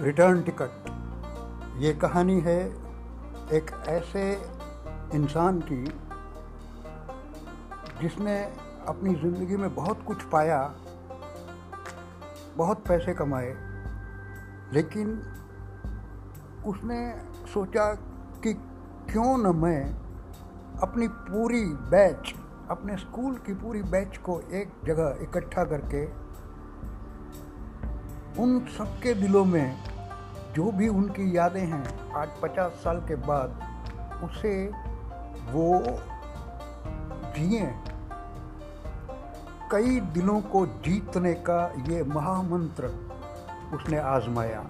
Return ticket. ये कहानी है एक ऐसे इंसान की जिसने अपनी ज़िंदगी में बहुत कुछ पाया, बहुत पैसे कमाए, लेकिन उसने सोचा कि क्यों न मैं अपनी पूरी बैच, अपने स्कूल की पूरी बैच को एक जगह इकट्ठा करके उन सबके दिलों में जो भी उनकी यादें हैं, आज पचास साल के बाद उसे वो जिए। कई दिलों को जीतने का ये महामंत्र उसने आजमाया।